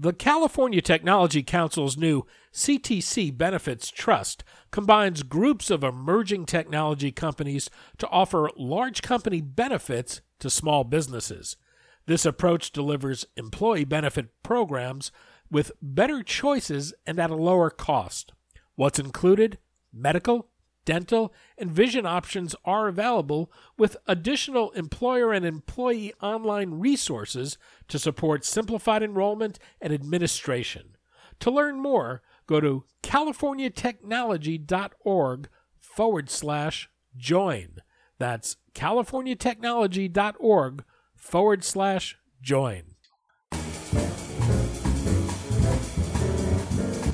The California Technology Council's new CTC Benefits Trust combines groups of emerging technology companies to offer large company benefits to small businesses. This approach delivers employee benefit programs with better choices and at a lower cost. What's included? Medical, dental, and vision options are available with additional employer and employee online resources to support simplified enrollment and administration. To learn more, go to californiatechnology.org forward slash join. That's californiatechnology.org forward slash join.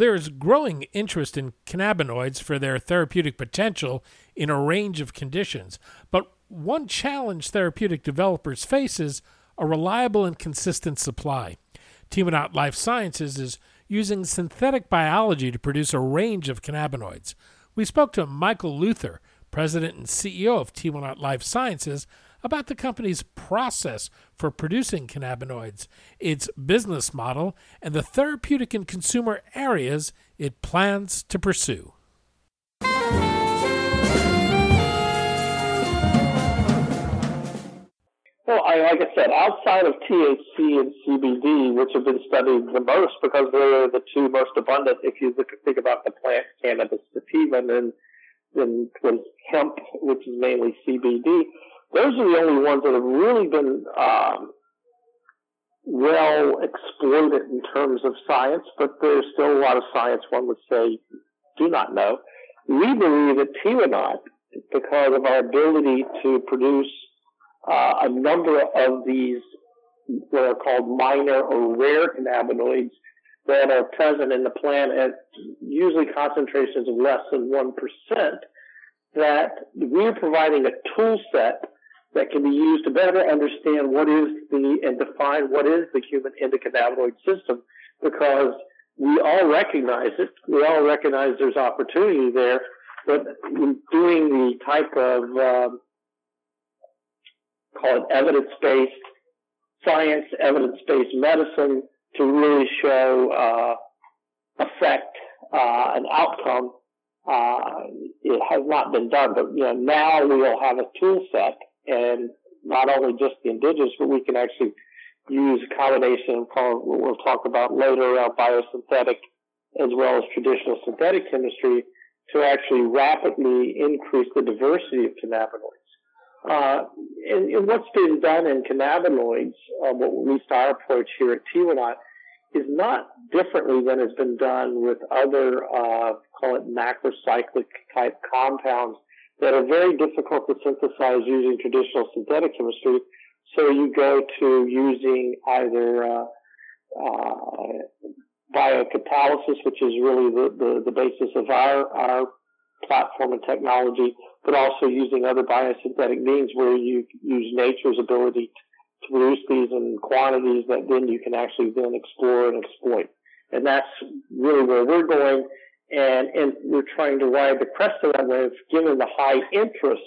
There is growing interest in cannabinoids for their therapeutic potential in a range of conditions, but one challenge therapeutic developers face is a reliable and consistent supply. Teamanaut Life Sciences is using synthetic biology to produce a range of cannabinoids. We spoke to Michael Luther, president and CEO of Teamanaut Life Sciences, about the company's process for producing cannabinoids, its business model, and the therapeutic and consumer areas it plans to pursue. Well, I, like I said, outside of THC and CBD, which have been studied the most because they're the two most abundant, if you look, think about the plant cannabis sativa, and then, then hemp, which is mainly CBD those are the only ones that have really been um, well exploited in terms of science, but there's still a lot of science one would say do not know. We believe at Teamanaut, because of our ability to produce uh, a number of these what are called minor or rare cannabinoids that are present in the plant at usually concentrations of less than 1%, that we're providing a tool set that can be used to better understand what is the and define what is the human endocannabinoid system because we all recognize it. We all recognize there's opportunity there, but doing the type of um, call it evidence-based science, evidence-based medicine to really show uh, effect uh, and outcome. Uh, it has not been done, but you know now we will have a tool set and not only just the indigenous, but we can actually use a combination of what we'll talk about later around biosynthetic as well as traditional synthetic chemistry to actually rapidly increase the diversity of cannabinoids. Uh, and, and, what's been done in cannabinoids, uh, what at least our approach here at Teamanaut, is not differently than has been done with other, uh, call it macrocyclic type compounds that are very difficult to synthesize using traditional synthetic chemistry. So you go to using either uh, uh, biocatalysis, which is really the, the, the, basis of our, our platform and technology, but also using other biosynthetic means where you use nature's ability to produce these in quantities that then you can actually then explore and exploit. And that's really where we're going and, and we're trying to ride the crest of that wave given the high interest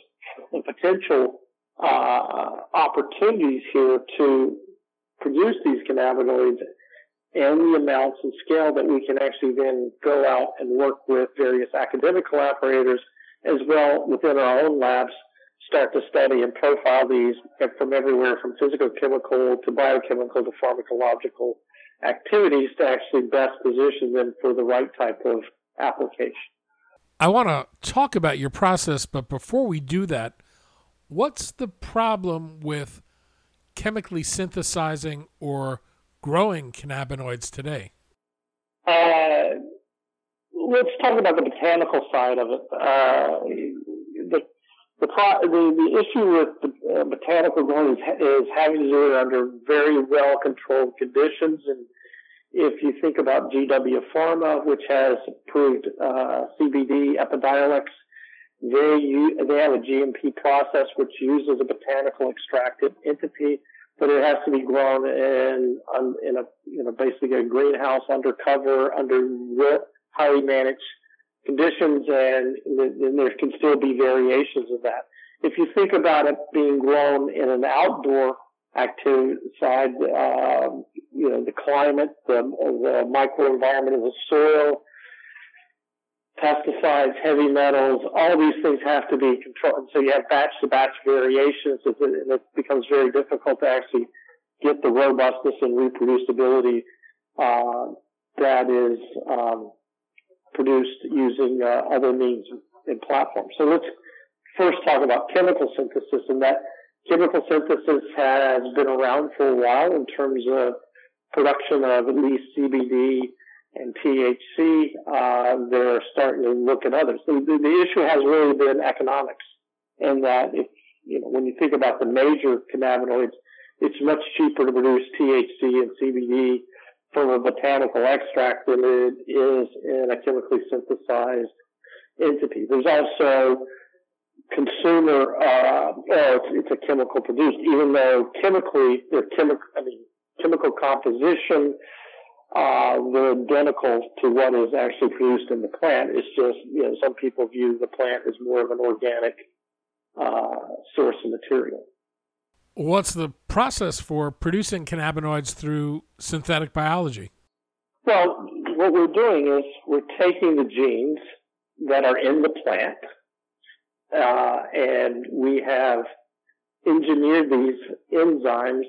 and potential uh, opportunities here to produce these cannabinoids and the amounts and scale that we can actually then go out and work with various academic collaborators as well within our own labs start to study and profile these from everywhere from physical chemical to biochemical to pharmacological activities to actually best position them for the right type of application. I want to talk about your process, but before we do that, what's the problem with chemically synthesizing or growing cannabinoids today? Uh, let's talk about the botanical side of it. Uh, the, the, pro- the, the issue with the, uh, botanical growing is, is having to do it under very well controlled conditions. And if you think about GW Pharma, which has approved uh, CBD Epidiolex, they they have a GMP process which uses a botanical extracted entity, but it has to be grown in in a you know basically a greenhouse undercover under highly managed conditions, and then there can still be variations of that. If you think about it being grown in an outdoor active side, um, you know, the climate, the, the microenvironment of the soil, pesticides, heavy metals, all these things have to be controlled. So you have batch to batch variations, and it becomes very difficult to actually get the robustness and reproducibility uh, that is um, produced using uh, other means and platforms. So let's first talk about chemical synthesis, and that chemical synthesis has been around for a while in terms of production of at least CBD and THC. Uh, they're starting to look at others. The, the, the issue has really been economics, and that if you know when you think about the major cannabinoids, it's much cheaper to produce THC and CBD from a botanical extract than it is in a chemically synthesized entity. There's also consumer, uh, oh, it's, it's a chemical produced, even though chemically, they're chemical, I mean, chemical composition, uh, they're identical to what is actually produced in the plant. It's just, you know, some people view the plant as more of an organic, uh, source of material. What's the process for producing cannabinoids through synthetic biology? Well, what we're doing is we're taking the genes that are in the plant, uh, and we have engineered these enzymes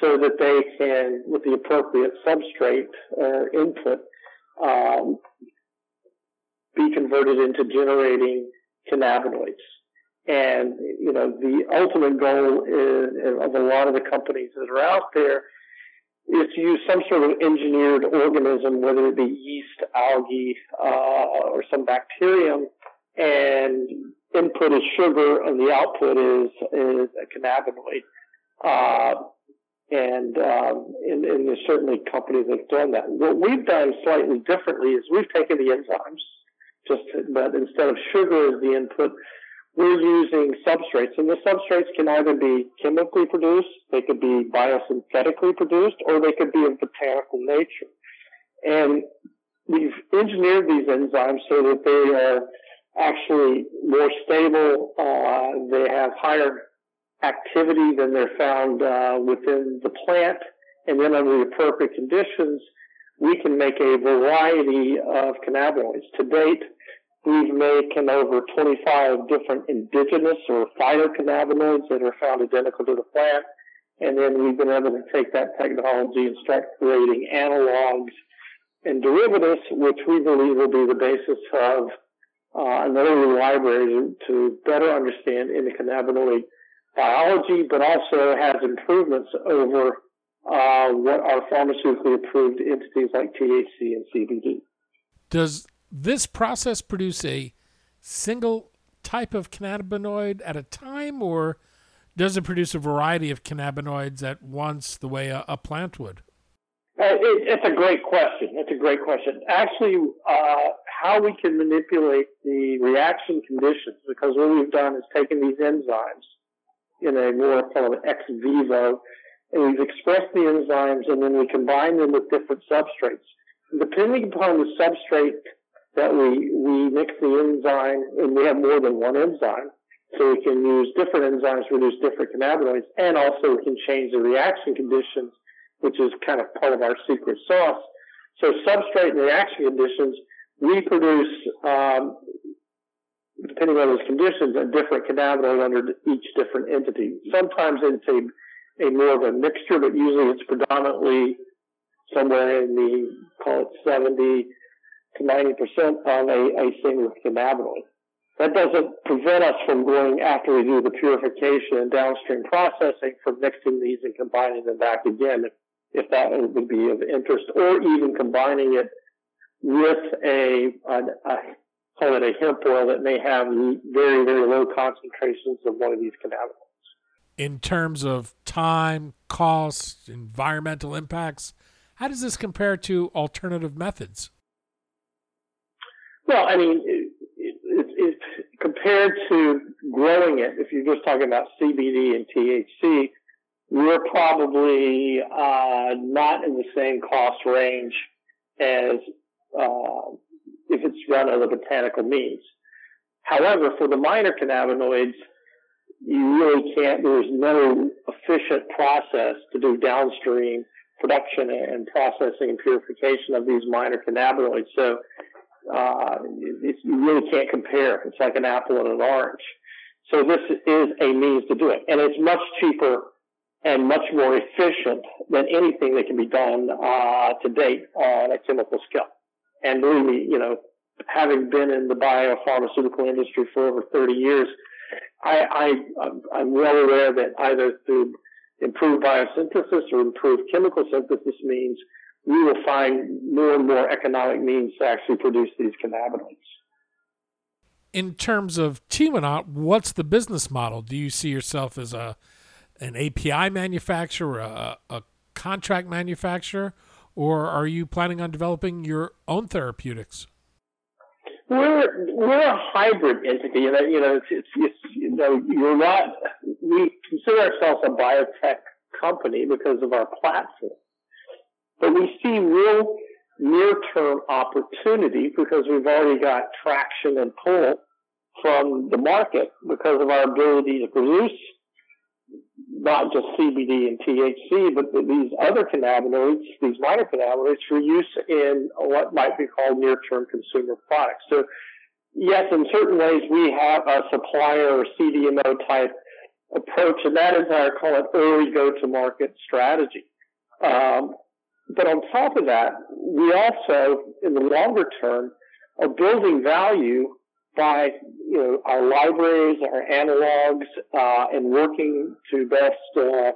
so that they can, with the appropriate substrate or input, um, be converted into generating cannabinoids. And, you know, the ultimate goal is, of a lot of the companies that are out there is to use some sort of engineered organism, whether it be yeast, algae, uh, or some bacterium, and input is sugar and the output is, is a cannabinoid. Uh, and, um, and, and there's certainly companies that have done that. What we've done slightly differently is we've taken the enzymes, just but instead of sugar as the input, we're using substrates, and the substrates can either be chemically produced, they could be biosynthetically produced, or they could be of botanical nature. And we've engineered these enzymes so that they are actually more stable. Uh, they have higher activity than they're found uh, within the plant, and then under the appropriate conditions, we can make a variety of cannabinoids. To date, We've made over 25 different indigenous or phytocannabinoids that are found identical to the plant. And then we've been able to take that technology and start creating analogs and derivatives, which we believe will be the basis of an early library to better understand endocannabinoid biology, but also has improvements over uh, what are pharmaceutically approved entities like THC and CBD. Does this process produce a single type of cannabinoid at a time, or does it produce a variety of cannabinoids at once, the way a, a plant would? Uh, it, it's a great question. It's a great question. Actually, uh, how we can manipulate the reaction conditions, because what we've done is taken these enzymes in a more kind of ex vivo, and we've expressed the enzymes, and then we combine them with different substrates. Depending upon the substrate that we, we mix the enzyme, and we have more than one enzyme, so we can use different enzymes to produce different cannabinoids, and also we can change the reaction conditions, which is kind of part of our secret sauce. So substrate and reaction conditions, we produce, um, depending on those conditions, a different cannabinoid under each different entity. Sometimes it's a, a more of a mixture, but usually it's predominantly somewhere in the, call it 70, to 90% on a, a single cannabinoid. That doesn't prevent us from going after we do the purification and downstream processing from mixing these and combining them back again if, if that would be of interest or even combining it with a, a, a call it a hemp oil that may have very, very low concentrations of one of these cannabinoids. In terms of time, cost, environmental impacts, how does this compare to alternative methods? Well, I mean, it, it, it, compared to growing it, if you're just talking about CBD and THC, we're probably uh, not in the same cost range as uh, if it's run other botanical means. However, for the minor cannabinoids, you really can't, there's no efficient process to do downstream production and processing and purification of these minor cannabinoids. So, uh, you really can't compare. It's like an apple and an orange. So this is a means to do it. And it's much cheaper and much more efficient than anything that can be done, uh, to date on a chemical scale. And believe me, you know, having been in the biopharmaceutical industry for over 30 years, I, I, I'm well aware that either through improved biosynthesis or improved chemical synthesis means we will find more and more economic means to actually produce these cannabinoids. In terms of Tiwanaut, what's the business model? Do you see yourself as a an API manufacturer, a, a contract manufacturer, or are you planning on developing your own therapeutics? We're we're a hybrid entity, you know. You know, it's, it's, it's you know, you're not. We consider ourselves a biotech company because of our platform, but we see real near-term opportunity because we've already got traction and pull from the market because of our ability to produce not just CBD and THC, but these other cannabinoids, these minor cannabinoids for use in what might be called near-term consumer products. So yes, in certain ways we have a supplier or CDMO type approach, and that is our call it early go-to-market strategy. Um, but on top of that, we also, in the longer term, are building value by you know our libraries, our analogs, uh, and working to best uh,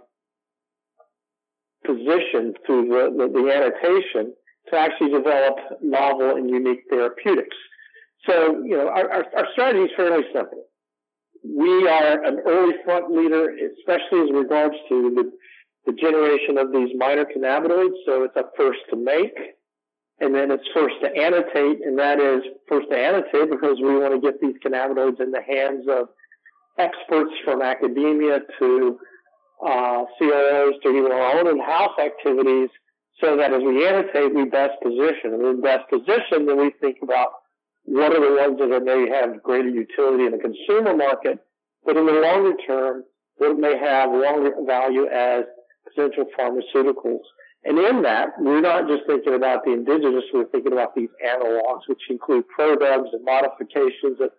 position through the, the, the, annotation to actually develop novel and unique therapeutics. So you know our, our, our strategy is fairly simple. We are an early front leader, especially as regards to the, the generation of these minor cannabinoids. So it's a first to make and then it's first to annotate, and that is first to annotate because we want to get these cannabinoids in the hands of experts from academia to uh, CROs to even our own in-house activities, so that as we annotate, we best position. And in best position, then we think about what are the ones that may have greater utility in the consumer market, but in the longer term, what may have longer value as potential pharmaceuticals. And in that, we're not just thinking about the indigenous, we're thinking about these analogs, which include programs and modifications that,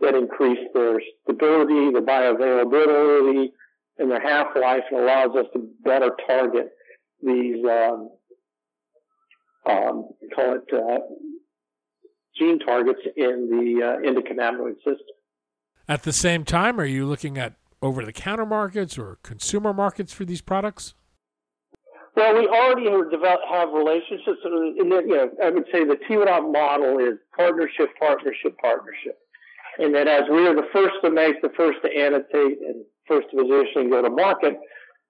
that increase their stability, the bioavailability, and their half-life and allows us to better target these, um, um, call it, uh, gene targets in the uh, endocannabinoid system. At the same time, are you looking at over-the-counter markets or consumer markets for these products? Well, we already have, relationships. In the, you know, I would say the Tiwanaut model is partnership, partnership, partnership. And that as we are the first to make, the first to annotate, and first to position and go to market,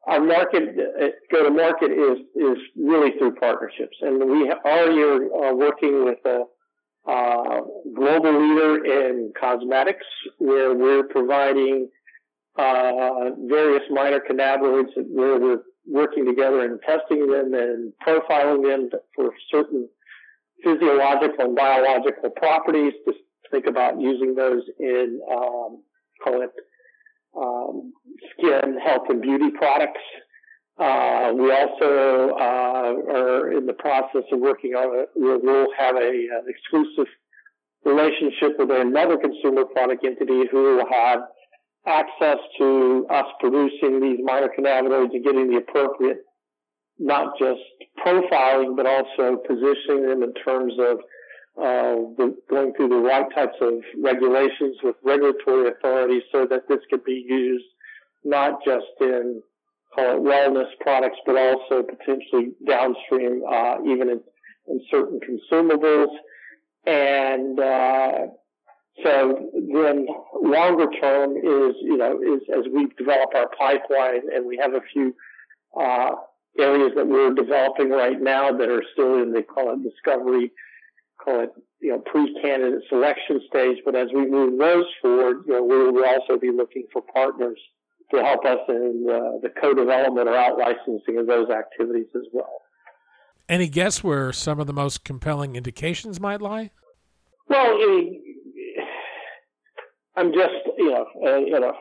our market uh, go to market is is really through partnerships. And we already are uh, working with a uh, global leader in cosmetics, where we're providing uh, various minor cannabinoids where we're working together and testing them and profiling them for certain physiological and biological properties to think about using those in, um, call it, um, skin health and beauty products. Uh, we also uh, are in the process of working on it. We'll, have a, an exclusive relationship with another consumer product entity who will have access to us producing these minor cannabinoids and getting the appropriate, not just profiling, but also positioning them in terms of uh, the, going through the right types of regulations with regulatory authorities so that this could be used not just in call it wellness products, but also potentially downstream, uh, even in, in certain consumables. And uh, So then longer term is, you know, is as we develop our pipeline and we have a few, uh, areas that we're developing right now that are still in the call it discovery, call it, you know, pre-candidate selection stage. But as we move those forward, you know, we will also be looking for partners to help us in uh, the co-development or out licensing of those activities as well. Any guess where some of the most compelling indications might lie? Well, I'm just, you know, uh, you know,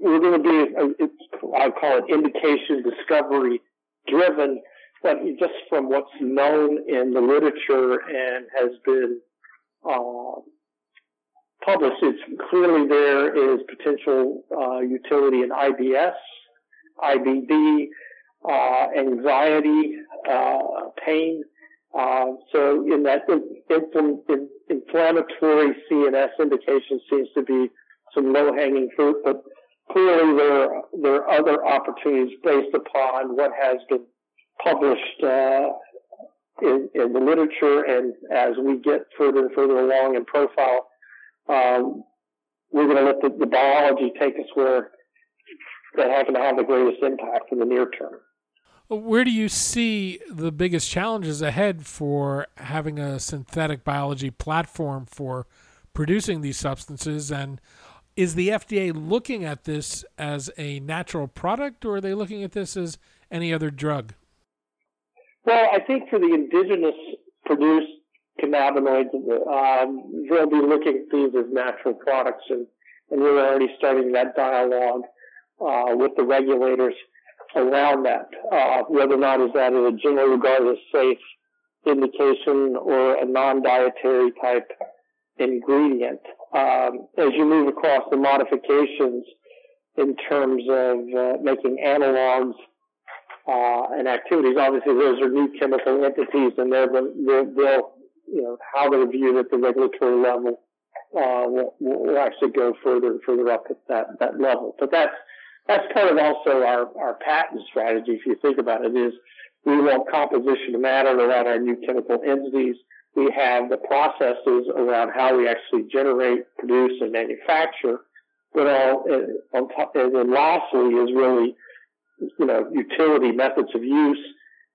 we're going to be, uh, I call it indication discovery driven, but just from what's known in the literature and has been uh, published, it's clearly there is potential uh, utility in IBS, IBD, uh, anxiety, uh, pain. Uh, so in that in, in, in, inflammatory CNS indication seems to be some low-hanging fruit, but clearly there, there are other opportunities based upon what has been published uh, in, in, the literature and as we get further and further along in profile, um, we're going to let the, the biology take us where that happen to have the greatest impact in the near term. Where do you see the biggest challenges ahead for having a synthetic biology platform for producing these substances? And is the FDA looking at this as a natural product, or are they looking at this as any other drug? Well, I think for the indigenous produced cannabinoids, um, they'll be looking at these as natural products, and, and we're already starting that dialogue uh, with the regulators around that, uh, whether or not is that a generally regarded as safe indication or a non-dietary type ingredient. Um, as you move across the modifications in terms of uh, making analogs uh, and activities, obviously those are new chemical entities, and they're, they're, they'll you know how they're viewed at the regulatory level uh, will, will actually go further and further up at that that level. But that's that's part of also our, our patent strategy, if you think about it, is we want composition of matter around our new chemical entities. We have the processes around how we actually generate, produce, and manufacture. But all, uh, and then lastly is really, you know, utility methods of use,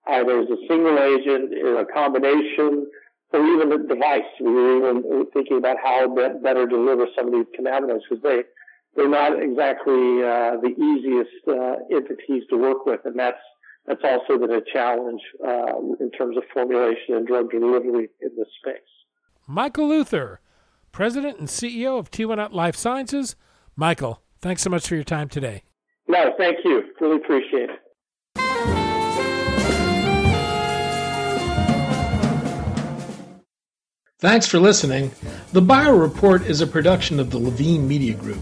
either as a single agent, in a combination, or even a device. We were even thinking about how better deliver some of these cannabinoids because they, they're not exactly uh, the easiest uh, entities to work with, and that's that's also been a challenge uh, in terms of formulation and drug delivery in this space. Michael Luther, President and CEO of T1 Ut Life Sciences. Michael, thanks so much for your time today. No, thank you. Really appreciate it. Thanks for listening. The Bio Report is a production of the Levine Media Group.